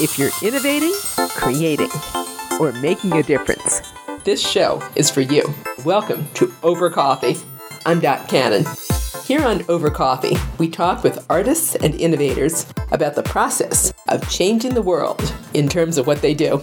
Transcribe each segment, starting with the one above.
If you're innovating, creating, or making a difference, this show is for you. Welcome to Over Coffee. I'm Dot Cannon. Here on Over Coffee, we talk with artists and innovators about the process of changing the world in terms of what they do.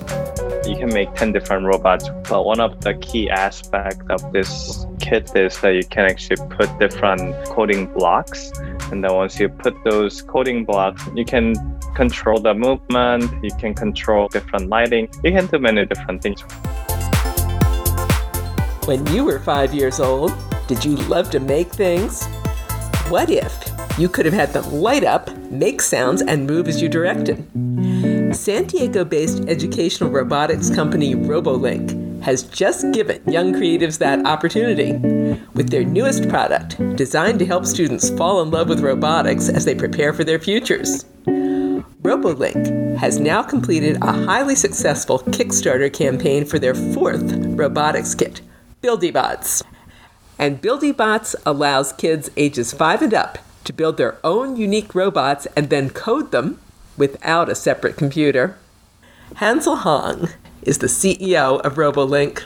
You can make 10 different robots, but one of the key aspects of this kit is that you can actually put different coding blocks. And then once you put those coding blocks, you can control the movement, you can control different lighting, you can do many different things. When you were five years old, did you love to make things? What if you could have had them light up, make sounds, and move as you directed? San Diego based educational robotics company RoboLink has just given young creatives that opportunity. With their newest product, designed to help students fall in love with robotics as they prepare for their futures. RoboLink has now completed a highly successful Kickstarter campaign for their fourth robotics kit, BuildyBots. And BuildyBots allows kids ages 5 and up to build their own unique robots and then code them without a separate computer. Hansol Hong is the CEO of RoboLink.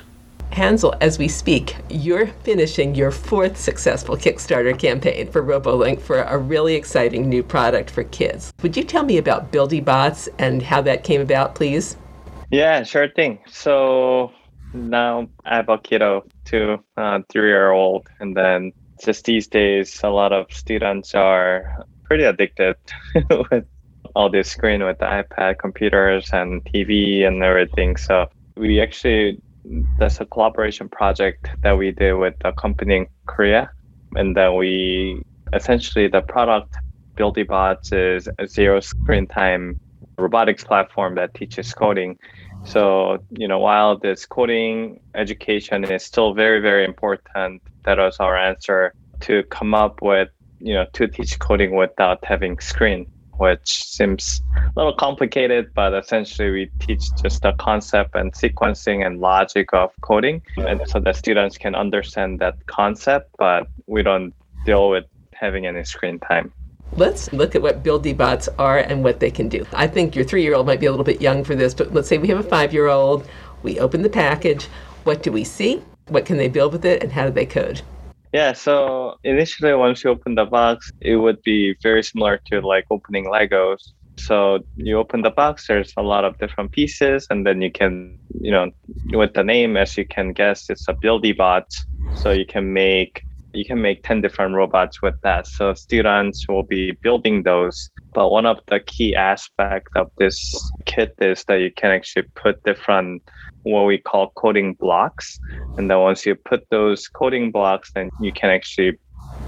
Hansol, as we speak, you're finishing your fourth successful Kickstarter campaign for RoboLink for a really exciting new product for kids. Would you tell me about BuildyBots and how that came about, please? Yeah, sure thing. So now I have a kiddo, two, uh, three-year-old, and then just these days, a lot of students are pretty addicted with all this screen with the iPad, computers, and TV and everything. So we actually that's a collaboration project that we did with a company in Korea, and then we essentially the product BuildyBots is a zero screen time robotics platform that teaches coding. So, you know, while this coding education is still very, very important, that was our answer to come up with, you know, to teach coding without having screen, which seems a little complicated, but essentially we teach just the concept and sequencing and logic of coding. And so that students can understand that concept, but we don't deal with having any screen time. Let's look at what build bots are and what they can do. I think your three year old might be a little bit young for this, but let's say we have a five year old. We open the package. What do we see? What can they build with it? And how do they code? Yeah, so initially, once you open the box, it would be very similar to like opening Legos. So you open the box, there's a lot of different pieces, and then you can, you know, with the name, as you can guess, it's a BuildyBot. So you can make you can make 10 different robots with that. So students will be building those. But one of the key aspects of this kit is that you can actually put different what we call coding blocks. And then once you put those coding blocks, then you can actually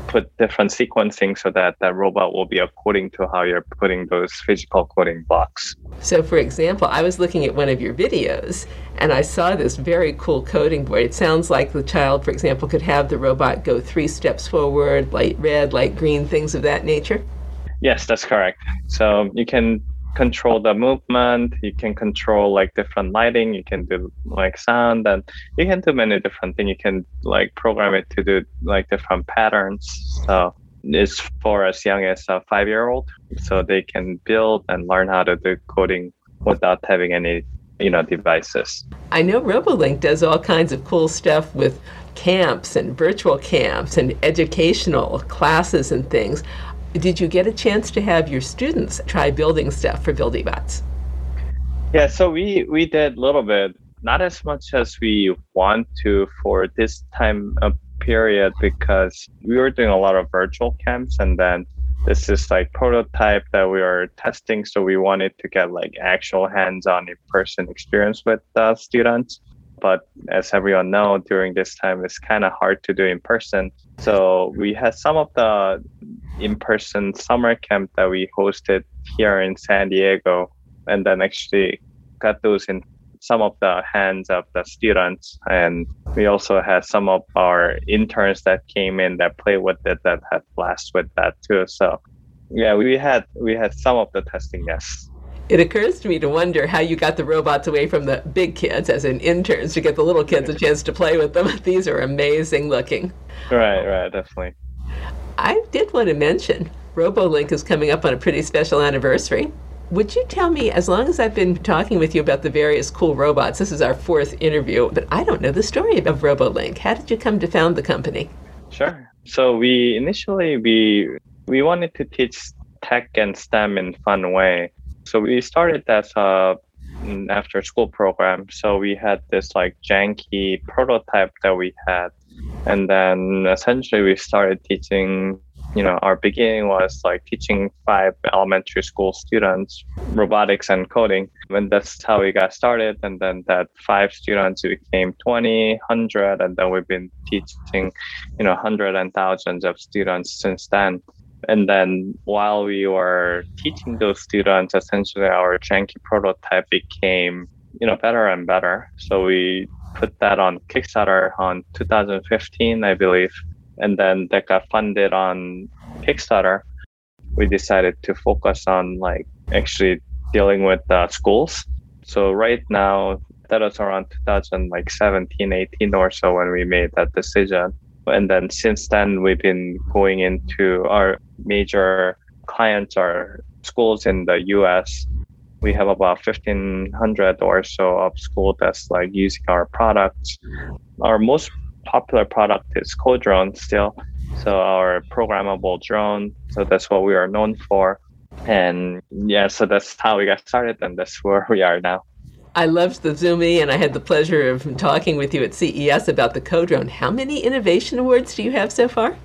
put different sequencing so that that robot will be according to how you're putting those physical coding blocks. So, for example, I was looking at one of your videos and I saw this very cool coding board. It sounds like the child, for example, could have the robot go three steps forward, light red, light green, things of that nature. Yes, that's correct. So you can control the movement you can control like different lighting you can do like sound and you can do many different things. You can like program it to do like different patterns. So it's for as young as a five year old so they can build and learn how to do coding without having any you know devices. I know robolink does all kinds of cool stuff with camps and virtual camps and educational classes and things did you get a chance to have your students try building stuff for BuildyBots? Yeah, so we we did a little bit, not as much as we want to for this time of period because we were doing a lot of virtual camps and then this is like prototype that we are testing so we wanted to get like actual hands-on in-person experience with the students but as everyone know during this time it's kind of hard to do in person so we had some of the in-person summer camp that we hosted here in San Diego, and then actually got those in some of the hands of the students. And we also had some of our interns that came in that played with it that had blast with that too. So yeah, we had we had some of the testing, yes. It occurs to me to wonder how you got the robots away from the big kids, as in interns, to get the little kids a chance to play with them. These are amazing looking. Right, right, definitely. I did want to mention RoboLink is coming up on a pretty special anniversary. Would you tell me, as long as I've been talking with you about the various cool robots, this is our fourth interview, but I don't know the story of RoboLink. How did you come to found the company? Sure. So we initially we we wanted to teach tech and STEM in fun way. So we started as a uh, after school program. So we had this like janky prototype that we had. And then essentially we started teaching, you know, our beginning was like teaching five elementary school students robotics and coding. And that's how we got started. And then that five students became 20, 100. And then we've been teaching, you know, hundreds and thousands of students since then. And then while we were teaching those students, essentially our janky prototype became, you know, better and better. So we put that on Kickstarter on 2015, I believe. And then that got funded on Kickstarter. We decided to focus on like actually dealing with uh, schools. So right now, that was around 2017, 18 or so when we made that decision. And then since then, we've been going into our major clients are schools in the US. We have about 1500 or so of school that's like using our products. Our most popular product is CoDrone still. So our programmable drone. So that's what we are known for. And yeah, so that's how we got started and that's where we are now. I loved the Zumi, and I had the pleasure of talking with you at CES about the CoDrone. How many innovation awards do you have so far?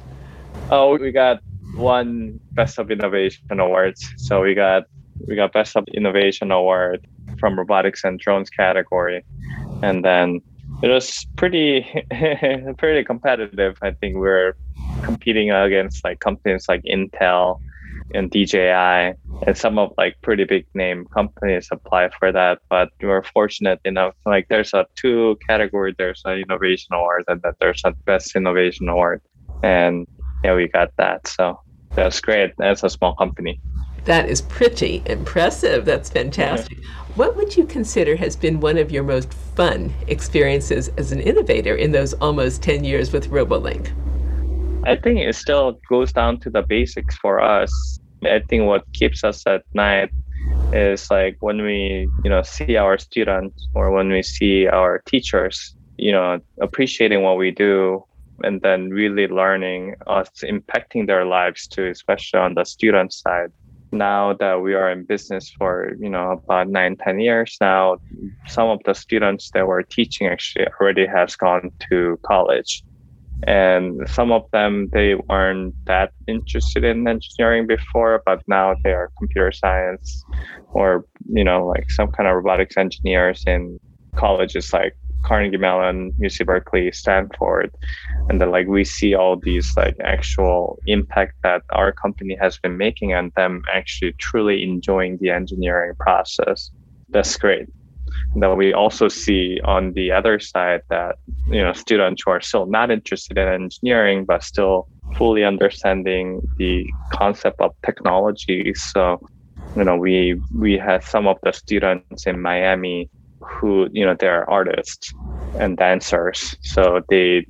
Oh, we got one Best of Innovation awards. So we got we got Best of Innovation award from robotics and drones category, and then it was pretty pretty competitive. I think we're competing against like companies like Intel and DJI and some of like pretty big name companies apply for that. But we're fortunate enough, like there's a two category, there's an innovation award and then there's a best innovation award. And yeah, we got that. So that's great. That's a small company. That is pretty impressive. That's fantastic. What would you consider has been one of your most fun experiences as an innovator in those almost 10 years with RoboLink? I think it still goes down to the basics for us. I think what keeps us at night is like when we, you know, see our students or when we see our teachers, you know, appreciating what we do and then really learning us impacting their lives too, especially on the student side. Now that we are in business for, you know, about nine, ten years now, some of the students that we're teaching actually already has gone to college and some of them they weren't that interested in engineering before but now they are computer science or you know like some kind of robotics engineers in colleges like carnegie mellon uc berkeley stanford. And then like we see all these like actual impact that our company has been making and them actually truly enjoying the engineering process. That's great that we also see on the other side that you know students who are still not interested in engineering but still fully understanding the concept of technology. So you know we we had some of the students in miami who you know they're artists and dancers. So they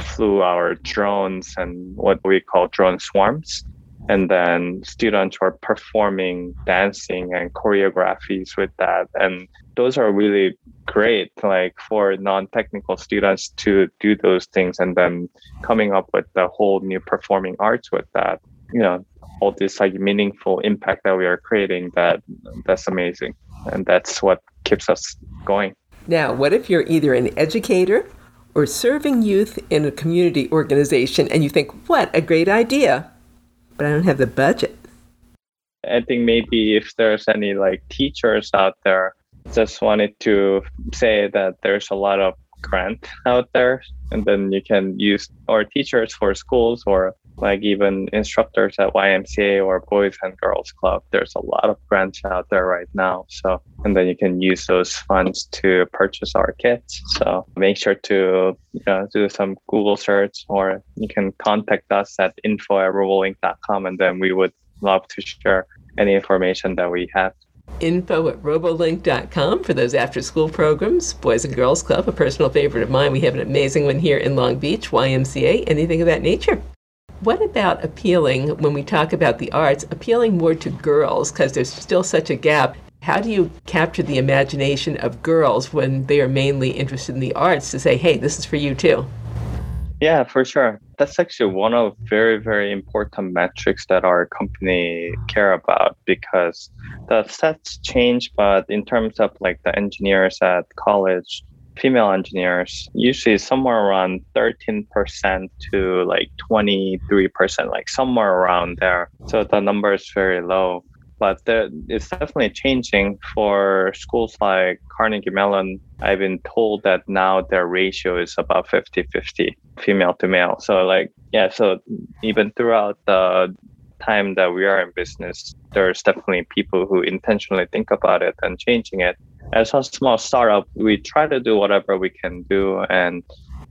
flew our drones and what we call drone swarms and then students were performing dancing and choreographies with that. And those are really great like for non-technical students to do those things and then coming up with the whole new performing arts with that. You know all this like meaningful impact that we are creating that that's amazing. And that's what keeps us going. Now what if you're either an educator or serving youth in a community organization and you think what a great idea but I don't have the budget. I think maybe if there's any like teachers out there, just wanted to say that there's a lot of grant out there and then you can use or teachers for schools or like even instructors at YMCA or Boys and Girls Club. There's a lot of grants out there right now. So, and then you can use those funds to purchase our kits. So make sure to you know, do some Google search or you can contact us at info at robolink.com and then we would love to share any information that we have info at robolink.com for those after school programs. Boys and Girls Club, a personal favorite of mine. We have an amazing one here in Long Beach, YMCA, anything of that nature. What about appealing, when we talk about the arts, appealing more to girls because there's still such a gap? How do you capture the imagination of girls when they are mainly interested in the arts to say, hey, this is for you too? Yeah, for sure. That's actually one of very, very important metrics that our company care about because the stats change, but in terms of like the engineers at college, female engineers usually somewhere around 13% to like 23%, like somewhere around there. So the number is very low but it's definitely changing for schools like Carnegie Mellon. I've been told that now their ratio is about 50 50 female to male. So, like, yeah, so even throughout the time that we are in business, there's definitely people who intentionally think about it and changing it. As a small startup, we try to do whatever we can do and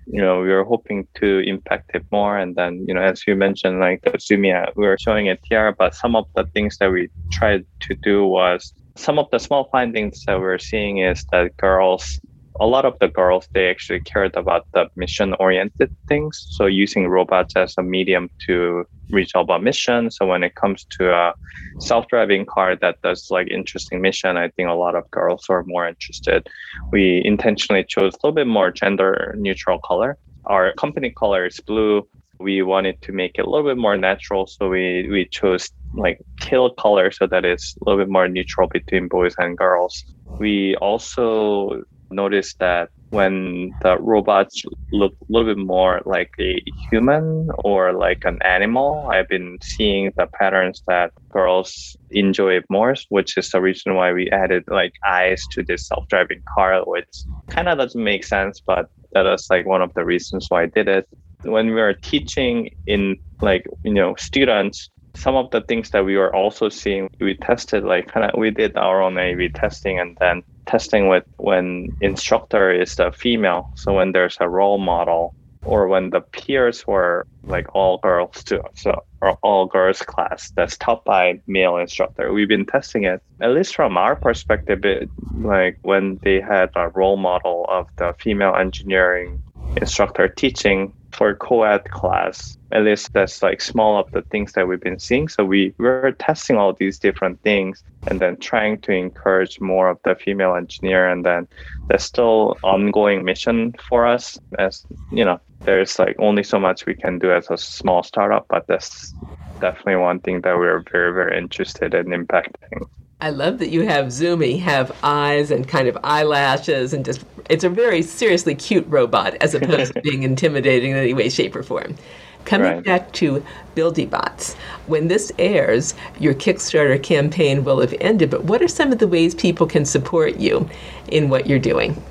you know, we are hoping to impact it more. And then, you know, as you mentioned, like the Zumia, we were showing it here, but some of the things that we tried to do was some of the small findings that we're seeing is that girls a lot of the girls they actually cared about the mission oriented things. So using robots as a medium to resolve a mission. So when it comes to a self-driving car that does like interesting mission i think a lot of girls are more interested. We intentionally chose a little bit more gender neutral color. Our company color is blue. We wanted to make it a little bit more natural so we we chose like teal color so that it's a little bit more neutral between boys and girls. We also noticed that when the robots look a little bit more like a human or like an animal, I've been seeing the patterns that girls enjoy more, which is the reason why we added like eyes to this self-driving car, which kind of doesn't make sense, but that is like one of the reasons why I did it. When we were teaching in like, you know, students, some of the things that we were also seeing, we tested like kind of we did our own A/B testing, and then testing with when instructor is the female. So when there's a role model, or when the peers were like all girls too, so or all girls class that's taught by male instructor. We've been testing it at least from our perspective. It, like when they had a role model of the female engineering instructor teaching for co-ed class at least that's like small of the things that we've been seeing so we were testing all these different things and then trying to encourage more of the female engineer and then there's still ongoing mission for us as you know there's like only so much we can do as a small startup but that's definitely one thing that we're very very interested in impacting I love that you have Zumi have eyes and kind of eyelashes and just it's a very seriously cute robot as opposed to being intimidating in any way, shape, or form. Coming right. back to BuildyBots, when this airs, your Kickstarter campaign will have ended, but what are some of the ways people can support you in what you're doing?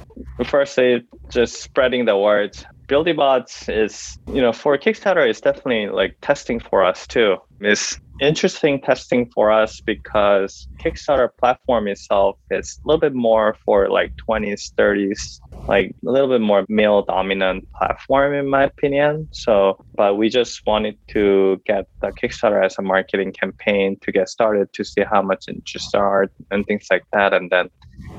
Firstly, just spreading the word. BuildyBots is, you know, for Kickstarter, it's definitely like testing for us too. It's interesting testing for us because Kickstarter platform itself is a little bit more for like 20s, 30s, like a little bit more male dominant platform in my opinion. So, but we just wanted to get the Kickstarter as a marketing campaign to get started to see how much interest there are and things like that. And then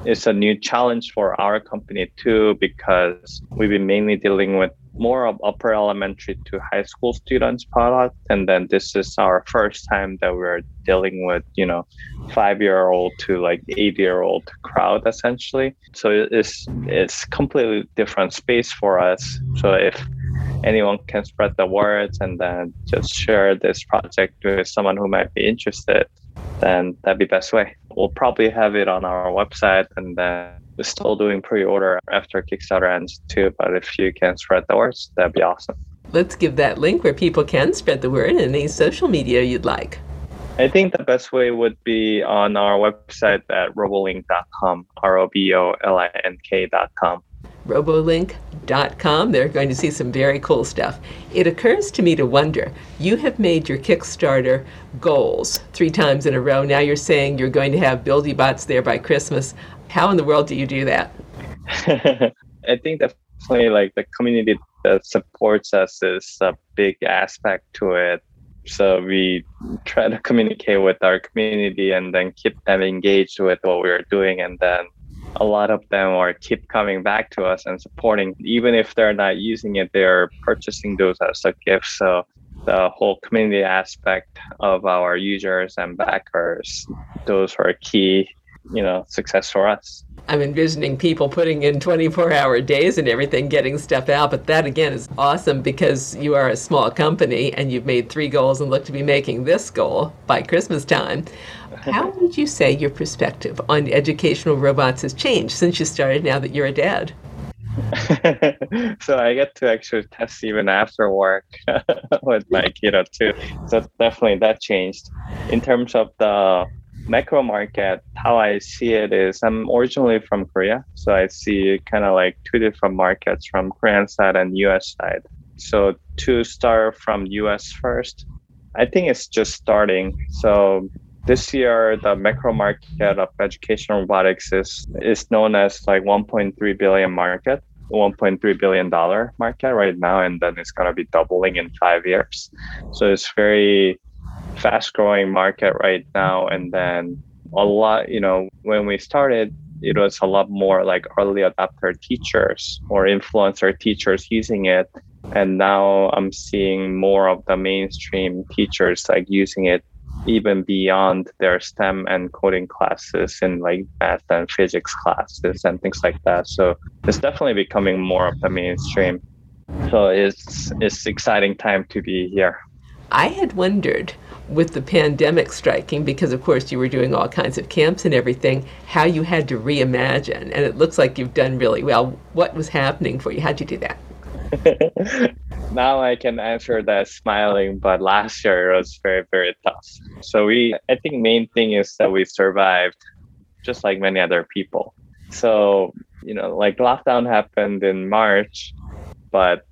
it's a new challenge for our company too because we've been mainly dealing with more of upper elementary to high school students product. And then this is our first time that we're dealing with you know five year old to like eight year old crowd essentially. So it's it's completely different space for us. So if anyone can spread the words and then just share this project with someone who might be interested then that'd be best way we'll probably have it on our website and then we're still doing pre-order after Kickstarter ends too. But if you can spread the words, that'd be awesome. Let's give that link where people can spread the word in any social media you'd like. I think the best way would be on our website at robolink.com, R O B O L I N K.com. Robolink.com. They're going to see some very cool stuff. It occurs to me to wonder you have made your Kickstarter goals three times in a row. Now you're saying you're going to have BuildyBots there by Christmas. How in the world do you do that? I think definitely like the community that supports us is a big aspect to it. So we try to communicate with our community and then keep them engaged with what we're doing and then a lot of them are keep coming back to us and supporting even if they're not using it they're purchasing those as a gift so the whole community aspect of our users and backers, those are key, you know, success for us. I'm envisioning people putting in 24 hour days and everything, getting stuff out. But that again is awesome because you are a small company and you've made three goals and look to be making this goal by Christmas time. How would you say your perspective on educational robots has changed since you started now that you're a dad? so I get to actually test even after work with my kiddo too. So definitely that changed. In terms of the macro market, how I see it is I'm originally from Korea. So I see kind of like two different markets from Korean side and US side. So to start from US first, I think it's just starting. So this year the macro market of education robotics is is known as like 1.3 billion market 1.3 billion dollar market right now and then it's going to be doubling in five years. So it's very fast growing market right now and then a lot you know when we started it was a lot more like early adopter teachers or influencer teachers using it. And now i'm seeing more of the mainstream teachers like using it even beyond their STEM and coding classes in like math and physics classes and things like that. So it's definitely becoming more of the mainstream. So it's it's exciting time to be here. I had wondered with the pandemic striking, because of course you were doing all kinds of camps and everything, how you had to reimagine. And it looks like you've done really well. What was happening for you? How'd you do that? now I can answer that smiling, but last year it was very, very tough. So we, I think main thing is that we survived just like many other people. So, you know, like lockdown happened in March, but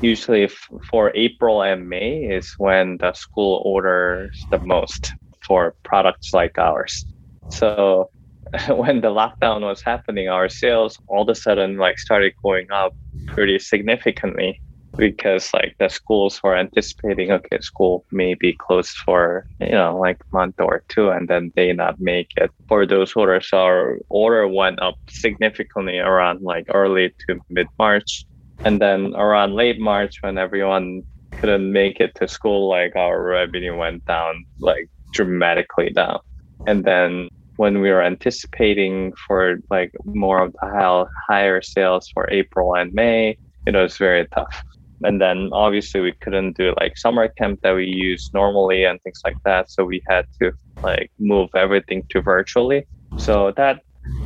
usually f- for April and May is when the school orders the most for products like ours. So when the lockdown was happening, our sales all of a sudden like started going up pretty significantly because like the schools were anticipating okay school may be closed for you know like month or two and then they not make it. For those orders our order went up significantly around like early to mid march and then around late march when everyone couldn't make it to school like our revenue went down like dramatically down. And then when we were anticipating for like more of the higher sales for April and May, it was very tough. And then obviously we couldn't do like summer camp that we use normally and things like that. So we had to like move everything to virtually. So that,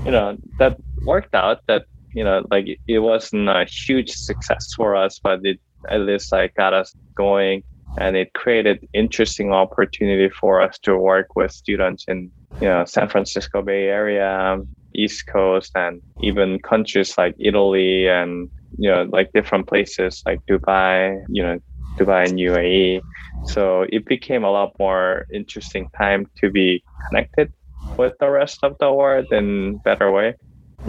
you know, that worked out that, you know, like it wasn't a huge success for us, but it at least like got us going and it created interesting opportunity for us to work with students in you know San Francisco Bay Area, um, East Coast, and even countries like Italy and you know like different places like Dubai, you know Dubai and UAE. So it became a lot more interesting time to be connected with the rest of the world in better way.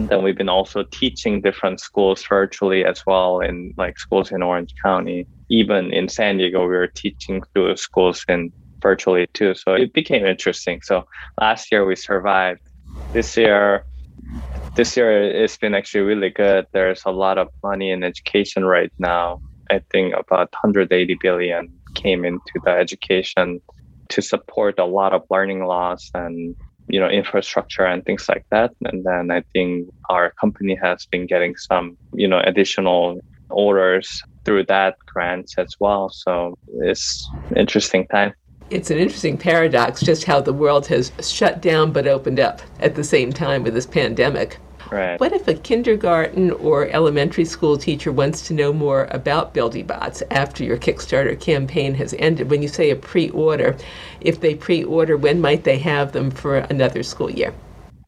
Then we've been also teaching different schools virtually as well in like schools in Orange County. Even in San Diego, we were teaching through schools in virtually too. So it became interesting. So last year we survived. This year, this year it's been actually really good. There's a lot of money in education right now. I think about 180 billion came into the education to support a lot of learning loss and you know infrastructure and things like that. And then i think our company has been getting some you know additional orders through that grants as well. So it's interesting time. It's an interesting paradox just how the world has shut down but opened up at the same time with this pandemic. Right. What if a kindergarten or elementary school teacher wants to know more about BuildyBots after your Kickstarter campaign has ended? When you say a pre order, if they pre order, when might they have them for another school year?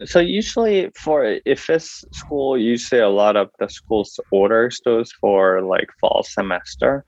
So usually for if it's school, usually a lot of the schools orders those for like fall semester.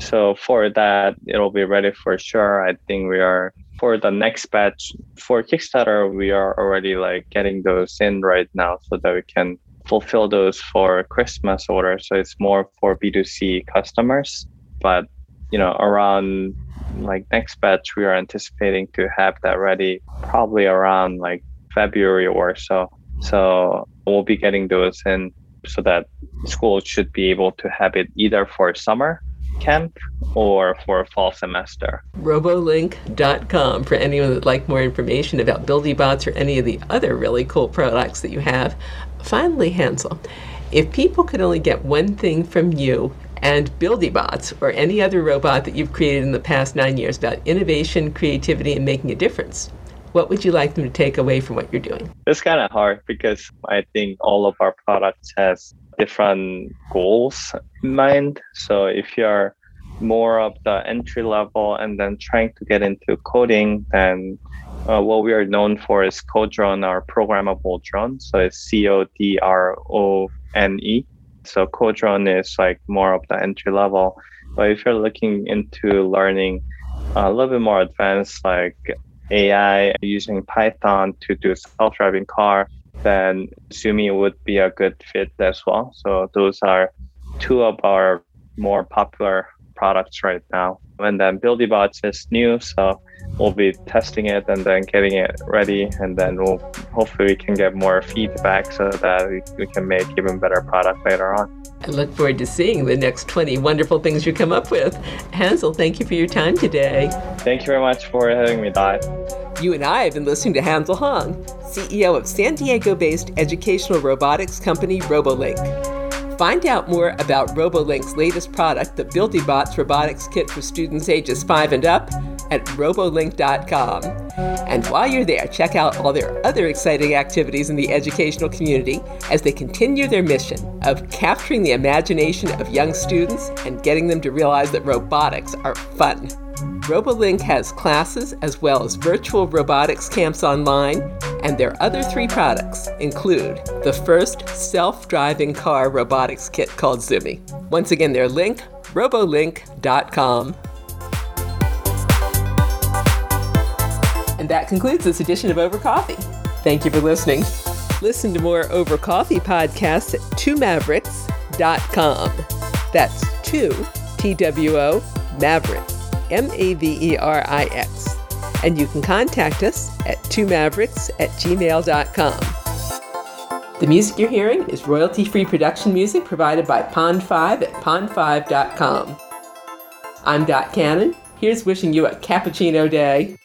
So for that, it'll be ready for sure. I think we are for the next batch for Kickstarter. We are already like getting those in right now so that we can fulfill those for Christmas order. So it's more for B2C customers. But you know, around like next batch, we are anticipating to have that ready probably around like February or so. So we'll be getting those in so that schools should be able to have it either for summer camp or for a fall semester. Robolink.com for anyone that'd like more information about BuildyBots or any of the other really cool products that you have. Finally, Hansol, if people could only get one thing from you and BuildyBots or any other robot that you've created in the past nine years about innovation, creativity, and making a difference, what would you like them to take away from what you're doing? It's kind of hard because I think all of our products has different goals in mind. So if you're more of the entry level and then trying to get into coding, then uh, what we are known for is CoDrone, our programmable drone. So it's C O D R O N E. So CoDrone is like more of the entry level. But if you're looking into learning a little bit more advanced, like AI using Python to do self-driving car, then Zumi would be a good fit as well. So those are two of our more popular products right now. And then BuildyBots is new, so we'll be testing it and then getting it ready, and then we'll hopefully we can get more feedback so that we, we can make even better product later on. I look forward to seeing the next 20 wonderful things you come up with. Hansol, thank you for your time today. Thank you very much for having me, Dot. You and I have been listening to Hansol Hong, CEO of San Diego based educational robotics company RoboLink. Find out more about RoboLink's latest product, the BuildyBots Robotics Kit for students ages 5 and up, at robolink.com. And while you're there, check out all their other exciting activities in the educational community as they continue their mission of capturing the imagination of young students and getting them to realize that robotics are fun. RoboLink has classes as well as virtual robotics camps online, and their other three products include the first self driving car robotics kit called Zumi. Once again, their link robolink.com. And that concludes this edition of Over Coffee. Thank you for listening. Listen to more Over Coffee podcasts at twomaverix.com. That's two, T W O, Mavericks. M A V E R I X. And you can contact us at twomaverix at gmail.com. The music you're hearing is royalty free production music provided by Pond5 at pond5.com. I'm Dot Cannon. Here's wishing you a cappuccino day.